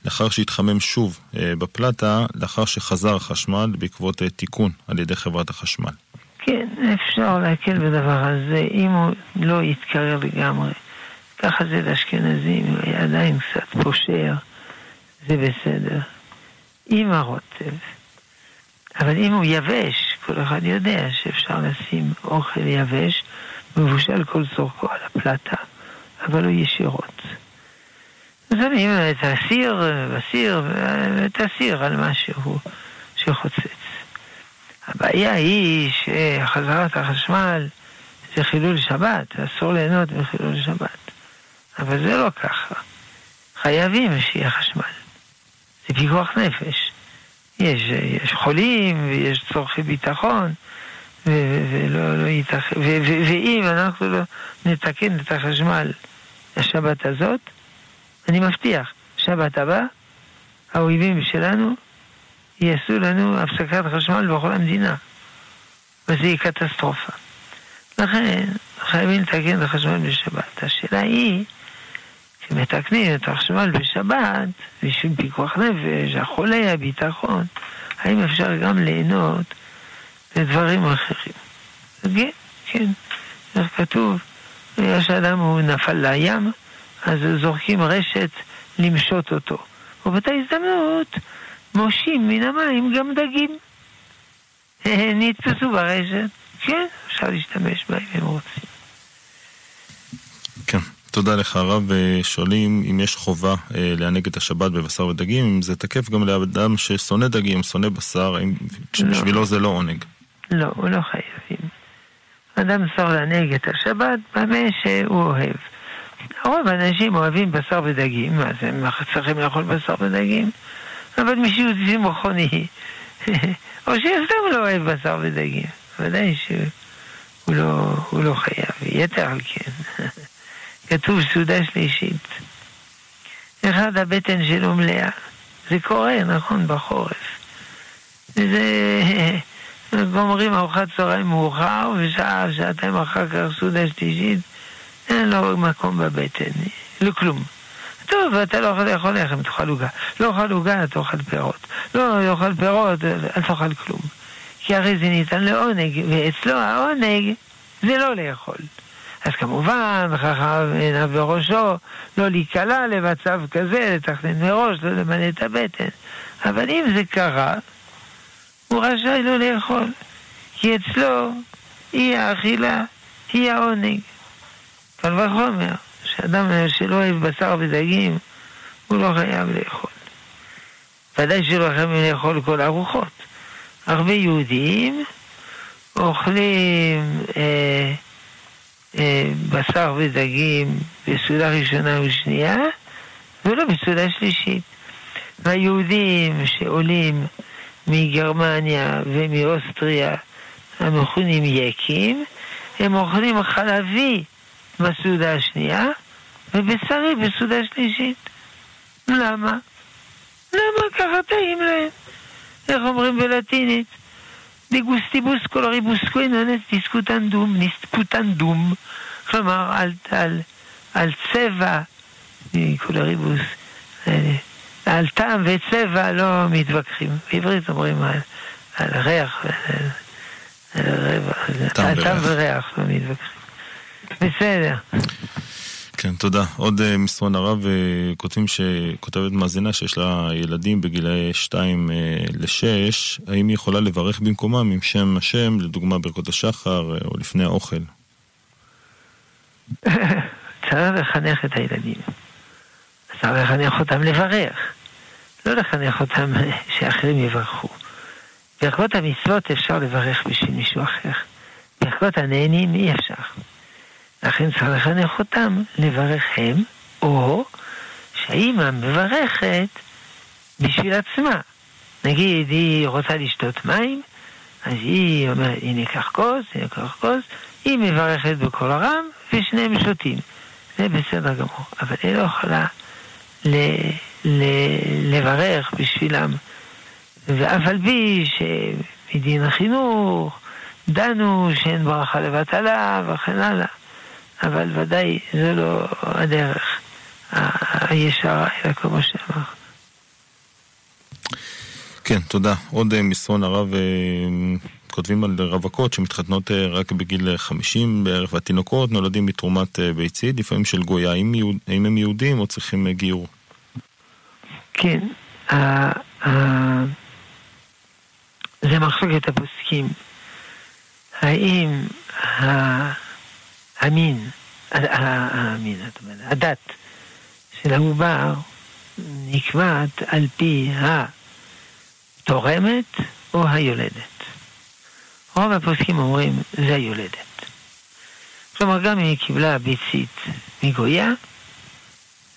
לאחר שהתחמם שוב בפלטה, לאחר שחזר החשמל בעקבות תיקון על ידי חברת החשמל. כן, אפשר להקל בדבר הזה, אם הוא לא יתקרר לגמרי. ככה זה לאשכנזים, הוא היה עדיין קצת פושר, זה בסדר. עם הרוטב. אבל אם הוא יבש, כל אחד יודע שאפשר לשים אוכל יבש, מבושל כל צורכו על הפלטה, אבל לא ישירות. אז אני תסיר, בסיר, תסיר על משהו שחוצץ. הבעיה היא שחזרת החשמל זה חילול שבת, אסור ליהנות מחילול שבת. אבל זה לא ככה. חייבים שיהיה חשמל. זה פיקוח נפש. יש, יש חולים ויש צורכי ביטחון, ולא לא ייתכן, ואם אנחנו לא נתקן את החשמל לשבת הזאת, אני מבטיח, שבת הבא, האויבים שלנו יעשו לנו הפסקת חשמל בכל המדינה. וזה יהיה קטסטרופה. לכן חייבים לתקן את החשמל בשבת. השאלה היא, כשמתקנים את החשמל בשבת, בשביל פיקוח נפש, החולה, הביטחון, האם אפשר גם ליהנות לדברים אחרים? כן, כן, איך כתוב, יש אדם, הוא נפל לים, אז זורקים רשת למשות אותו. ובאותה הזדמנות מושים מן המים גם דגים. נתפסו ברשת, כן, אפשר להשתמש בהם אם רוצים. תודה לך הרב, שואלים אם יש חובה אה, לענג את השבת בבשר ודגים, אם זה תקף גם לאדם ששונא דגים, שונא בשר, האם בשבילו לא. זה לא עונג. לא, הוא לא חייבים. אדם אסור לענג את השבת במה שהוא אוהב. רוב האנשים אוהבים בשר ודגים, אז הם צריכים לאכול בשר ודגים. אבל מישהו צמחוני, או שסתם לא אוהב בשר ודגים. ודאי שהוא לא, לא חייב, יתר על כן. כתוב סעודה שלישית. אחד הבטן שלו מלאה. זה קורה, נכון, בחורף. וזה... גומרים ארוחת צהריים מאוחר, ושעה, שעתיים אחר כך סעודה שלישית, אין לו מקום בבטן, לכלום. טוב, אתה לא יכול לאכול לחם, תאכל עוגה. לא אוכל עוגה, תאכל פירות. לא אוכל פירות, אל תאכל כלום. כי הרי זה ניתן לעונג, ואצלו העונג זה לא לאכול. אז כמובן, חכם עיניו בראשו, לא להיקלע למצב כזה, לתכנן מראש, לא למלא את הבטן. אבל אם זה קרה, הוא רשאי לא לאכול, כי אצלו היא האכילה, היא העונג. קל וחומר, שאדם שלא אוהב בשר ודגים, הוא לא חייב לאכול. ודאי שלא חייבים לאכול כל הארוחות. הרבה יהודים אוכלים אה, בשר ודגים בסעודה ראשונה ושנייה, ולא בסעודה שלישית. והיהודים שעולים מגרמניה ומאוסטריה, המכונים יקים, הם אוכלים חלבי בסעודה השנייה ובשרי בסעודה שלישית. למה? למה ככה טעים להם? איך אומרים בלטינית? De gustibus coloribusque non est discutendum disputandum כלומר על, על, על צבע coloribus אה, על טעם וצבע לא מתווכחים. בעברית אומרים על, על ריח על, על, על טעם וריח לא מתווכחים. בסדר כן, תודה. עוד uh, מסרון הרב, uh, כותבים שכותבת מאזינה שיש לה ילדים בגילאי 2 uh, ל-6, האם היא יכולה לברך במקומם עם שם השם, לדוגמה ברכות השחר uh, או לפני האוכל? צריך לחנך את הילדים. צריך לחנך אותם לברך, לא לחנך אותם שאחרים יברכו. ברכות המצוות אפשר לברך בשביל מישהו אחר. ברכות הנהנים אי אפשר. לכן צריך לחנך אותם לברך הם, או שהאימא מברכת בשביל עצמה. נגיד, היא רוצה לשתות מים, אז היא אומרת, הנה קח כוס, הנה קח כוס, היא מברכת בקול הרם, ושניהם שותים. זה בסדר גמור, אבל היא לא יכולה ל- ל- לברך בשבילם. ואף על פי שמדין החינוך דנו שאין ברכה לבטלה וכן הלאה. אבל ודאי זה לא הדרך הישרה, אלא כמו שאמר. כן, תודה. עוד אה, מסרון הרב, אה, כותבים על רווקות שמתחתנות אה, רק בגיל 50 בערב, והתינוקות נולדים מתרומת ביצית, לפעמים של גויה. יהוד, האם הם יהודים או צריכים גיור? כן, זה מחלוקת הפוסקים. האם המין, המין, הדת של העובר נקבעת על פי התורמת או היולדת. רוב הפוסקים אומרים זה היולדת. כלומר, גם אם היא קיבלה ביצית מגויה,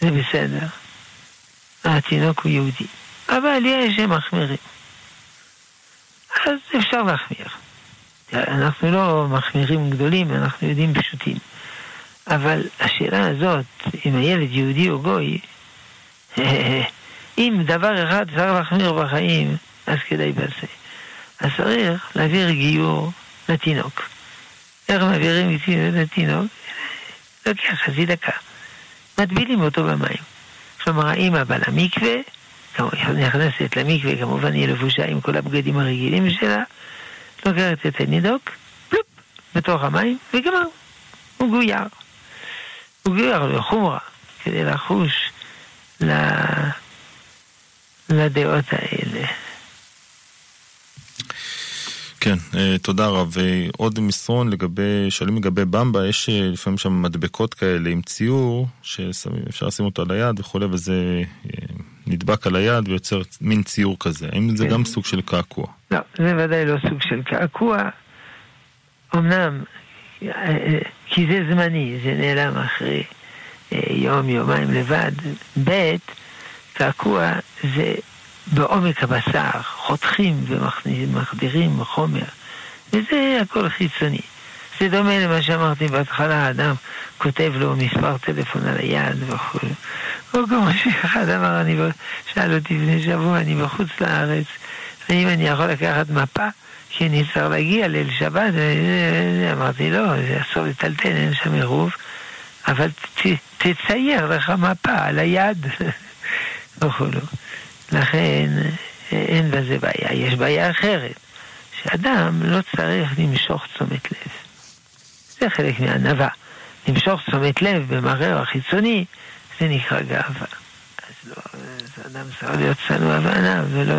זה בסדר. התינוק הוא יהודי. אבל יש שמחמירים. אז אפשר להחמיר. אנחנו לא מחמירים גדולים, אנחנו יודעים פשוטים. אבל השאלה הזאת, אם הילד יהודי או גוי, אם דבר אחד צריך להחמיר בחיים, אז כדאי בעשה. אז צריך להעביר גיור לתינוק. איך מעבירים לתינוק? לוקח חצי דקה. מטבילים אותו במים. כלומר, האמא באה למקווה, נכנסת למקווה, כמובן היא לבושה עם כל הבגדים הרגילים שלה, לוקחת את הנידוק, פלופ, בתוך המים, וגמר. הוא גויר. הוא גויר לחומרה, כדי לחוש ל... לדעות האלה. כן, אה, תודה רב. אה, עוד מסרון לגבי, שואלים לגבי במבה, יש אה, לפעמים שם מדבקות כאלה עם ציור, שאפשר לשים אותו על היד וכולי, וזה נדבק על היד ויוצר מין ציור כזה. האם זה כן. גם סוג של קעקוע? לא, זה ודאי לא סוג של קעקוע. אמנם, כי זה זמני, זה נעלם אחרי יום, יומיים לבד. ב', קעקוע זה בעומק הבשר, חותכים ומחדירים חומר, וזה הכל חיצוני. זה דומה למה שאמרתי בהתחלה, האדם כותב לו מספר טלפון על היד וכו'. או כמו שאחד אמר, אני, שאל אותי לפני שבוע, אני בחוץ לארץ, האם אני יכול לקחת מפה, כי אני צריך להגיע ליל שבת? אמרתי, לא, זה אסור לטלטל, אין שם עירוב, אבל תצייר לך מפה על היד וכו'. לכן אין בזה בעיה. יש בעיה אחרת, שאדם לא צריך למשוך תשומת לב. זה חלק מהענווה. למשוך תשומת לב במראה החיצוני, זה נקרא גאווה. אז לא, אז אדם צריך להיות צנוע בעיניו ולא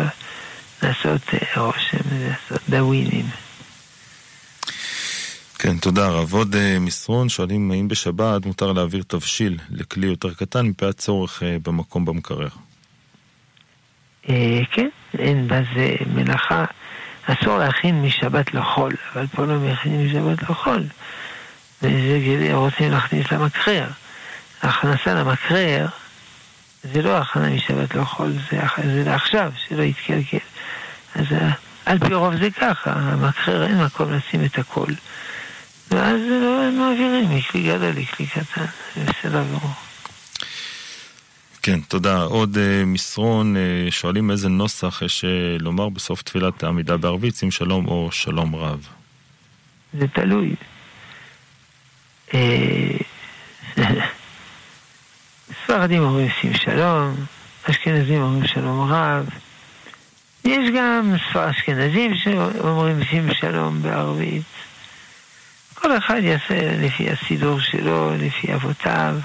לעשות אה, רושם, לעשות דאווינים. כן, תודה הרב. עוד uh, מסרון שואלים האם בשבת מותר להעביר תבשיל לכלי יותר קטן מפאת צורך uh, במקום במקרר. אה, כן, אין בזה מלאכה. אסור להכין משבת לחול, אבל פה לא מכינים משבת לחול. וזה כדי רוצים להכניס למקרר. הכנסה למקרר זה לא הכנה משבת לחול, זה, זה לעכשיו, שלא יתקלקל. אז על פי רוב זה ככה, המקרר אין מקום לשים את הכל. ואז לא, מעבירים מכלי גדול לכלי קטן, זה בסדר גמור. כן, תודה. עוד uh, מסרון, uh, שואלים איזה נוסח יש uh, לומר בסוף תפילת העמידה בערבית, שים שלום או שלום רב. זה תלוי. ספרדים אומרים שים שלום, אשכנזים אומרים שלום רב. יש גם ספר אשכנזים שאומרים שים שלום בערבית. כל אחד יעשה לפי הסידור שלו, לפי אבותיו.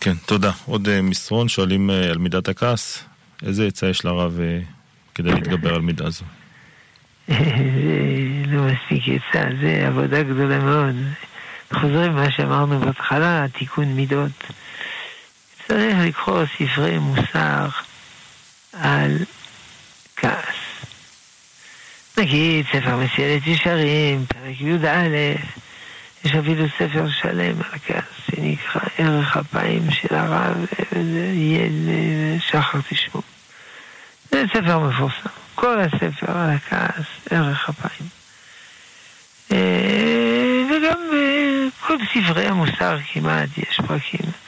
כן, תודה. עוד uh, מסרון שואלים uh, על מידת הכעס. איזה עצה יש לרב uh, כדי להתגבר על מידה זו? זה לא מספיק עצה, זה עבודה גדולה מאוד. חוזרים למה שאמרנו בהתחלה, תיקון מידות. צריך לקרוא ספרי מוסר על כעס. נגיד ספר מסילת ישרים, פרק י"א, יש אפילו ספר שלם על הכעס, שנקרא ארך אפיים של הרב, שחר תשמעו. זה ספר מפורסם. כל הספר על הכעס, ארך אפיים. אה, וגם בכל ספרי המוסר כמעט יש פרקים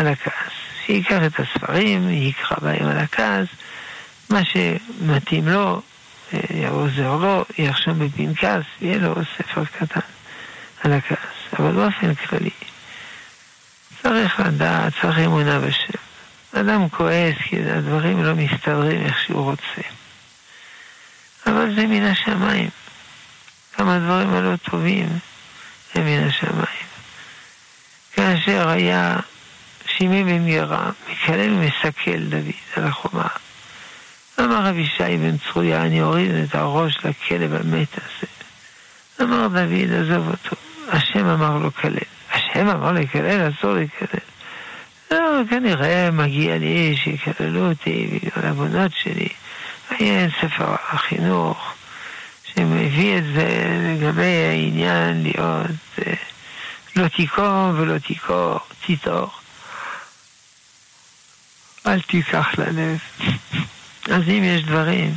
על הכעס. שיקח את הספרים, יקרא בהם על הכעס, מה שמתאים לו, אה, עוזר לו, ירשום בפנקס, יהיה לו ספר קטן על הכעס. אבל באופן כללי, צריך לדעת, צריך אמונה בשם. אדם כועס כי הדברים לא מסתדרים איך שהוא רוצה. אבל זה מן השמיים. גם הדברים הלא טובים הם מן השמיים. כאשר היה שימי במהרה, מקלל ומסכל דוד על החומה. אמר רבי שי בן צרויה, אני אוריד את הראש לכלב המת הזה. אמר דוד, עזוב אותו. השם אמר לו כלל. השם אמר לקלל, אסור לקלל. לא, כנראה מגיע לי שיקללו אותי בגלל הבנות שלי. היה ספר החינוך שמביא את זה לגבי העניין להיות אה, לא תיקום ולא תיקור, תיטור. אל תיקח ללב. אז אם יש דברים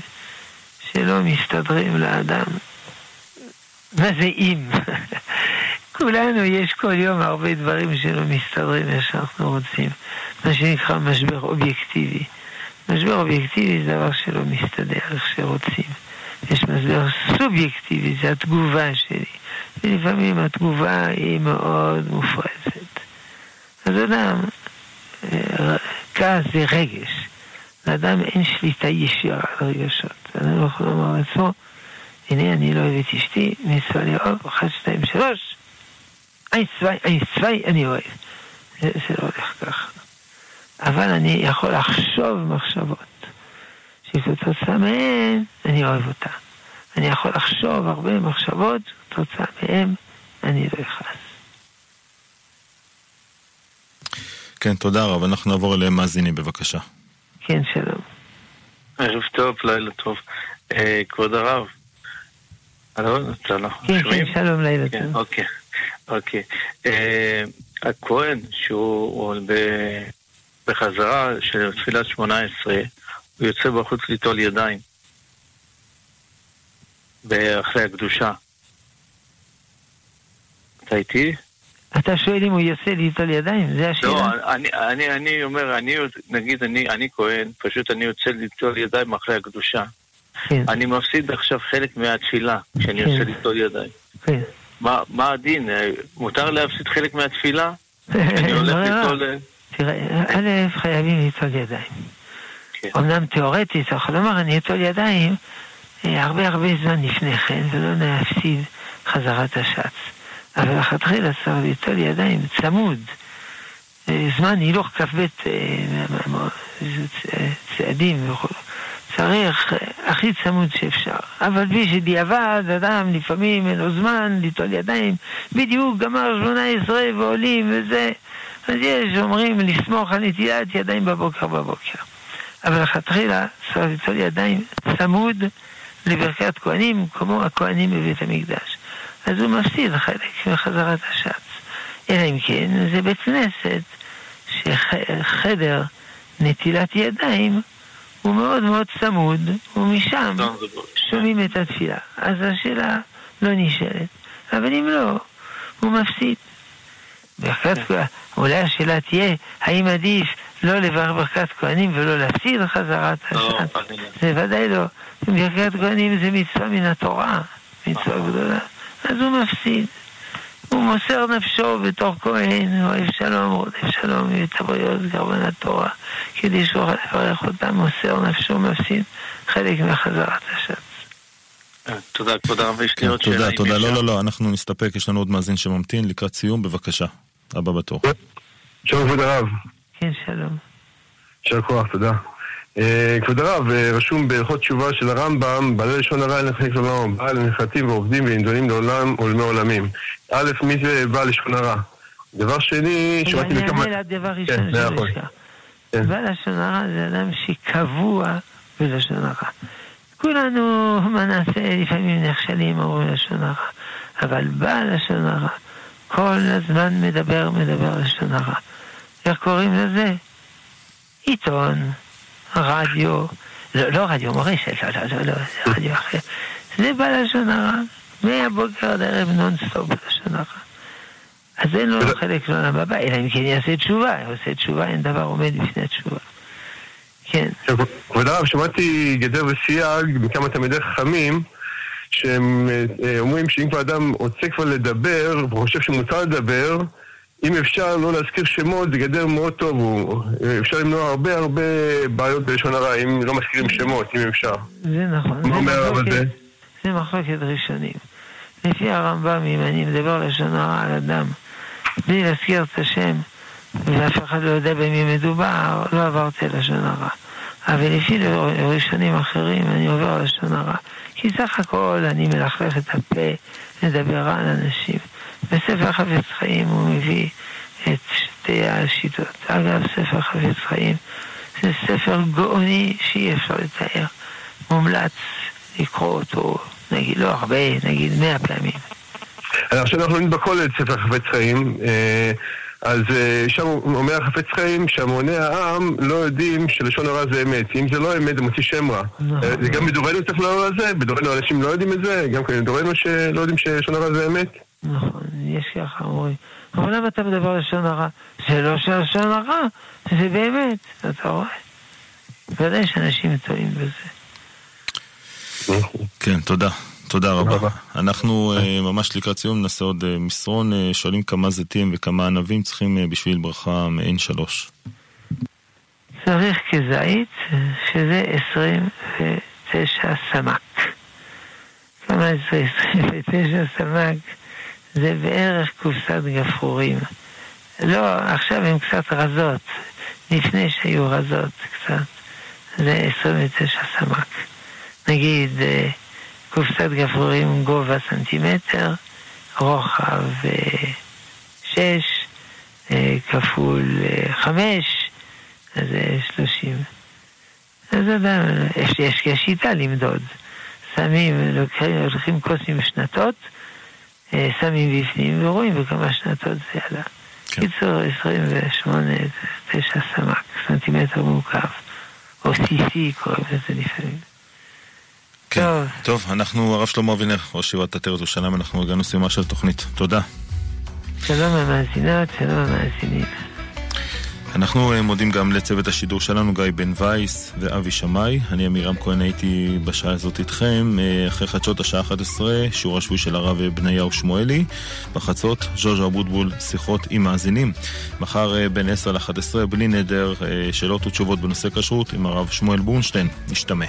שלא מסתדרים לאדם, מה זה אם? כולנו, יש כל יום הרבה דברים שלא מסתדרים איך שאנחנו רוצים. מה שנקרא משבר אובייקטיבי. משבר אובייקטיבי זה דבר שלא מסתדר איך שרוצים. יש משבר סובייקטיבי, זה התגובה שלי. ולפעמים התגובה היא מאוד מופרזת. אז אדם, אה, כעס זה רגש. לאדם אין שליטה ישירה על רגשות. אדם לא יכול לומר לעצמו, הנה אני לא אוהב את אשתי, מצווה לאהוב, אחת, שתיים, שלוש, עין צווי, עין צווי, אני אוהב. זה, זה לא הולך ככה. אבל אני יכול לחשוב מחשבות, שכתוצאה מהן אני אוהב אותה. אני יכול לחשוב הרבה מחשבות, כתוצאה מהן אני לא אכעס. כן, תודה רב. אנחנו נעבור אליהם מאזינים, בבקשה. כן, שלום. ערב טוב, לילה טוב. אה, כבוד הרב. הלו, שלום. כן, כן, שלום, לילה כן, טוב. אוקיי, אוקיי. אה, הכהן, שהוא בחזרה של תפילת שמונה עשרה, הוא יוצא בחוץ ליטול ידיים. אחרי הקדושה. אתה איתי? אתה שואל אם הוא יוצא ליטול ידיים? זה השאלה? לא, אני, אני, אני אומר, אני, נגיד, אני, אני כהן, פשוט אני יוצא ליטול ידיים אחרי הקדושה. כן. אני מפסיד עכשיו חלק מהתפילה כשאני כן. יוצא ליטול ידיים. כן. מה, מה הדין? מותר להפסיד חלק מהתפילה? אני הולך לא, לא. תראה, א', חייבים ליטול ידיים. כן. אמנם תיאורטית, אתה יכול לומר, אני אטול ידיים אה, הרבה הרבה זמן לפני כן, ולא להפסיד חזרת השץ. אבל לכתחילה צריך ליטול ידיים צמוד. זמן הילוך כ"ב צעדים וכו'. צריך הכי צמוד שאפשר. אבל בלי שדיעבד, אדם לפעמים אין לו זמן ליטול ידיים, בדיוק גמר 18 ועולים וזה. אז יש אומרים לסמוך על נטילת ידיים בבוקר בבוקר. אבל לכתחילה צריך ליטול ידיים צמוד לברכת כהנים, כמו הכהנים בבית המקדש. אז הוא מפסיד חלק מחזרת השץ. אלא אם כן, זה בית כנסת, שחדר נטילת ידיים הוא מאוד מאוד צמוד, ומשם שומעים את התפילה. אז השאלה לא נשאלת. אבל אם לא, הוא מפסיד. ברכת כן. כהנים, אולי השאלה תהיה, האם עדיף לא לברך ברכת כהנים ולא להפסיד חזרת לא, השעת? זה ודאי לא. ברכת כהנים זה מצווה מן התורה, מצווה גדולה. אז הוא מפסיד. הוא מוסר נפשו בתור כהן, אוהב שלום, רודף שלום, ואת הבריות גרבן התורה, כדי שהוא לברך אותם, מוסר נפשו, מפסיד חלק מחזרת השץ. אה, תודה, כבוד הרב, יש לי עוד שאלה. תודה, תודה, לא, לא, לא, אנחנו נסתפק, יש לנו עוד מאזין שממתין לקראת סיום, בבקשה, הבא בתור. שלום, כבוד הרב. כן, שלום. יישר כוח, תודה. אה, כבוד הרב, אה, רשום בהלכות תשובה של הרמב"ם, בעלי לשון הרע אין לחלק לעולם, בעל נחתים ועובדים ונידונים לעולם ולמי עולמים. א', מי זה בעל לשון הרע? דבר שני, שמעתי בכמה... אני אענה לדבר ראשון של. כן. בעל לשון הרע זה אדם שקבוע בלשון הרע. כולנו, מה נעשה, לפעמים נכשלים אומרים לשון הרע. אבל בעל לשון הרע, כל הזמן מדבר, מדבר לשון הרע. איך קוראים לזה? עיתון. רדיו, לא, לא רדיו מורשת, לא, לא, לא, לא, זה רדיו אחר. זה בלשון הרע, מהבוקר עד הערב נונסטופ בלשון הרע. אז אין לו חלק לעולם הבא, אלא אם כן יעשה תשובה, אם עושה תשובה, אין דבר עומד בפני תשובה. כן. כבוד הרב, שמעתי גדר וסייג מכמה תלמידי חכמים, שהם אה, אומרים שאם כבר אדם רוצה כבר לדבר, וחושב שמותר לדבר, אם אפשר לא להזכיר שמות, זה גדר מאוד טוב, הוא, אפשר למנוע הרבה הרבה בעיות בלשון הרע, אם לא מזכירים שמות, אם אפשר. זה נכון. מה אומר הרב הזה? זה מחלוקת ראשונים. לפי הרמב"ם, אם אני מדבר לשון הרע על אדם, בלי להזכיר את השם, ואף אחד לא יודע במי מדובר, לא עברתי לשון הרע. אבל לפי ראשונים אחרים, אני עובר לשון הרע. כי סך הכל אני מלכלך את הפה, מדבר רע על אנשים. בספר חפץ חיים הוא מביא את שתי השיטות. אגב, ספר חפץ חיים זה ספר גאוני שאי אפשר לתאר. מומלץ לקרוא אותו, נגיד, לא הרבה, נגיד מאה פעמים. עכשיו אנחנו לומדים את ספר חפץ חיים. אה, אז אה, שם אומר החפץ חיים שהמוני העם לא יודעים שלשון הרע זה אמת. אם זה לא אמת, זה מוציא שם רע. נכון. אה, זה גם בדורנו צריך לומר על זה, בדורנו אנשים לא יודעים את זה, גם כן בדורנו שלא יודעים שלשון הרע זה אמת. נכון, יש ככה אומרים. אבל למה אתה מדבר לשון הרע? זה לא של לשון הרע, זה באמת, אתה רואה? ודאי שאנשים טועים בזה. כן, תודה. תודה רבה. אנחנו uh, ממש לקראת סיום נעשה עוד uh, מסרון, uh, שואלים כמה זיתים וכמה ענבים צריכים בשביל ברכה מעין שלוש. צריך כזית, שזה 29 סמ"ק. כמה זה 29 סמ"ק? זה בערך קופסת גפרורים. לא, עכשיו הן קצת רזות, לפני שהיו רזות קצת. זה 29 סמ"ק. נגיד, אה, קופסת גפרורים גובה סנטימטר, רוחב אה, שש, אה, כפול חמש, אז זה שלושים. אז אדם, יש, יש, שיטה למדוד. שמים, לוקחים, לוקחים כוס עם שנתות, שמים בפנים ורואים בכמה שנתות זה עלה. כן. קיצור, 28, 9 סמ"ק, סנטימטר מורכב, או CC קוראים לזה לפעמים. כן, טוב. טוב, אנחנו, הרב שלמה אבינר, ראש שיבת עטרת ירושלים, אנחנו הגענו סיומה של תוכנית. תודה. שלום המאזינות, שלום המאזינים. אנחנו אה, מודים גם לצוות השידור שלנו, גיא בן וייס ואבי שמאי. אני עמירם כהן הייתי בשעה הזאת איתכם. אה, אחרי חדשות השעה 11, שיעור השבועי של הרב בניהו שמואלי. בחצות, ז'וז'ו אבוטבול, שיחות עם מאזינים. מחר אה, בין 10 ל-11, בלי נדר, שאלות ותשובות בנושא כשרות עם הרב שמואל בורנשטיין. נשתמע.